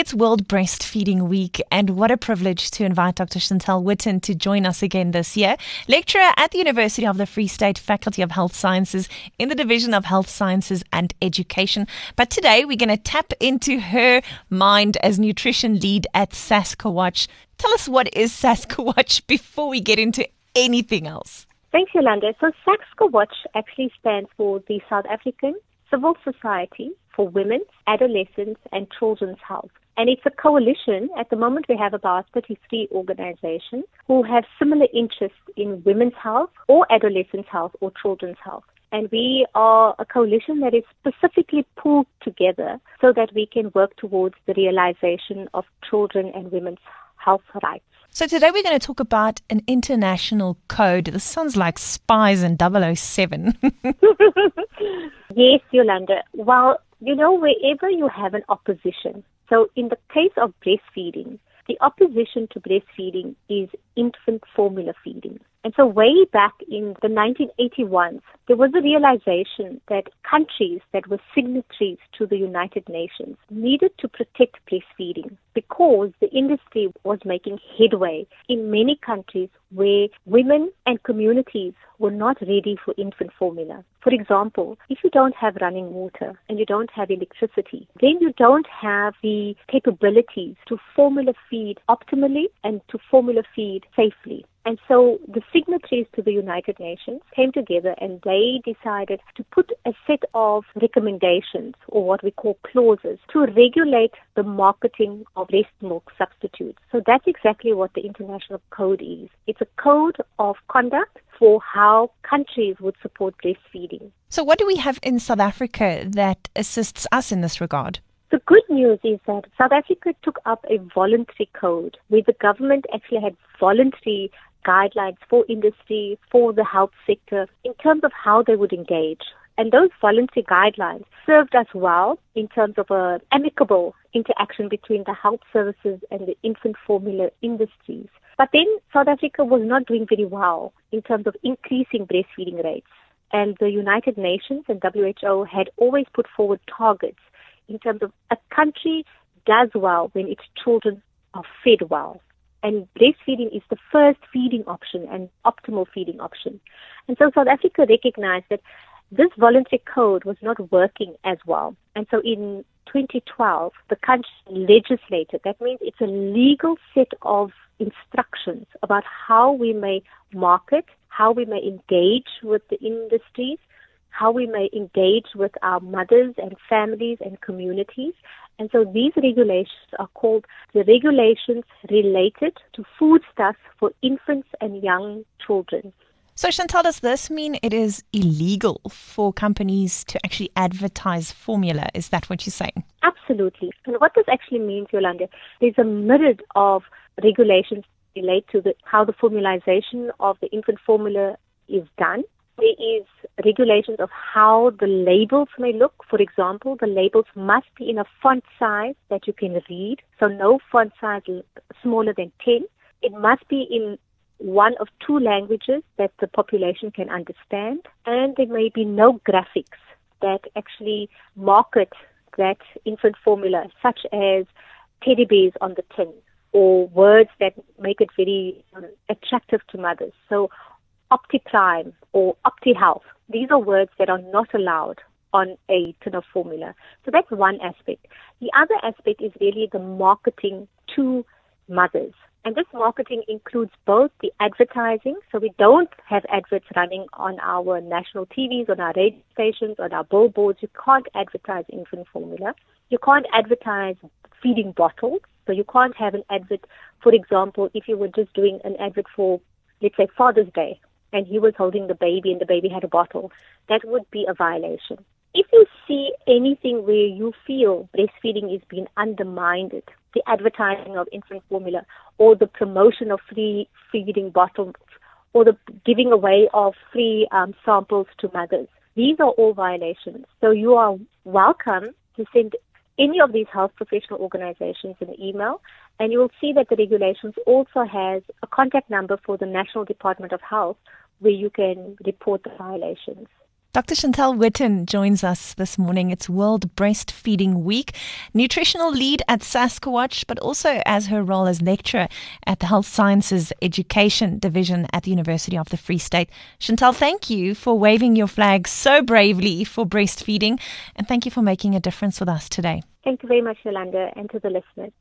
It's World Breastfeeding Week, and what a privilege to invite Dr. Chantell Witten to join us again this year. Lecturer at the University of the Free State Faculty of Health Sciences in the Division of Health Sciences and Education. But today we're going to tap into her mind as nutrition lead at SACSoWACH. Tell us what is SACSoWACH before we get into anything else. Thanks, Yolanda. So SACSoWACH actually stands for the South African Civil Society for Women's, Adolescents, and Children's Health. And it's a coalition. At the moment, we have about 33 organizations who have similar interests in women's health or adolescents' health or children's health. And we are a coalition that is specifically pulled together so that we can work towards the realization of children and women's health rights. So today we're going to talk about an international code. This sounds like spies and 007. yes, Yolanda. Well, you know, wherever you have an opposition, so in the case of breastfeeding, the opposition to breastfeeding is infant formula feeding. And so way back in the 1981s, there was a realization that countries that were signatories to the United Nations needed to protect breastfeeding because the industry was making headway in many countries where women and communities were not ready for infant formula. For example, if you don't have running water and you don't have electricity, then you don't have the capabilities to formula feed optimally and to formula feed safely. And so the signatories to the United Nations came together and they decided to put a set of recommendations or what we call clauses to regulate the marketing of breast milk substitutes. So that's exactly what the international code is. It's a code of conduct for how countries would support breastfeeding. So what do we have in South Africa that assists us in this regard? The good news is that South Africa took up a voluntary code where the government actually had voluntary guidelines for industry, for the health sector, in terms of how they would engage. And those voluntary guidelines served us well in terms of an amicable interaction between the health services and the infant formula industries. But then South Africa was not doing very well in terms of increasing breastfeeding rates. And the United Nations and WHO had always put forward targets in terms of a country does well when its children are fed well. And breastfeeding is the first feeding option and optimal feeding option. And so South Africa recognized that this voluntary code was not working as well. And so in 2012, the country legislated. That means it's a legal set of instructions about how we may market, how we may engage with the industries, how we may engage with our mothers and families and communities. And so these regulations are called the regulations related to foodstuffs for infants and young children. So, Chantell, does this mean it is illegal for companies to actually advertise formula? Is that what you're saying? Absolutely. And what this actually means, Yolanda, there's a myriad of regulations relate to the, how the formulation of the infant formula is done there is regulations of how the labels may look. For example, the labels must be in a font size that you can read. So no font size smaller than 10. It must be in one of two languages that the population can understand. And there may be no graphics that actually market that infant formula, such as teddy bears on the tin or words that make it very um, attractive to mothers. So OptiPrime or OptiHealth. These are words that are not allowed on a of formula. So that's one aspect. The other aspect is really the marketing to mothers. And this marketing includes both the advertising, so we don't have adverts running on our national TVs, on our radio stations, on our billboards. You can't advertise infant formula. You can't advertise feeding bottles. So you can't have an advert, for example, if you were just doing an advert for, let's say, Father's Day and he was holding the baby and the baby had a bottle, that would be a violation. If you see anything where you feel breastfeeding is being undermined, the advertising of infant formula or the promotion of free feeding bottles or the giving away of free um, samples to mothers, these are all violations. So you are welcome to send any of these health professional organizations an email and you will see that the regulations also has a contact number for the National Department of Health where you can report the violations. Dr. Chantell Witten joins us this morning. It's World Breastfeeding Week, nutritional lead at SACSoWACH, but also as her role as lecturer at the Health Sciences Education Division at the University of the Free State. Chantell, thank you for waving your flag so bravely for breastfeeding, and thank you for making a difference with us today. Thank you very much, Yolanda, and to the listeners.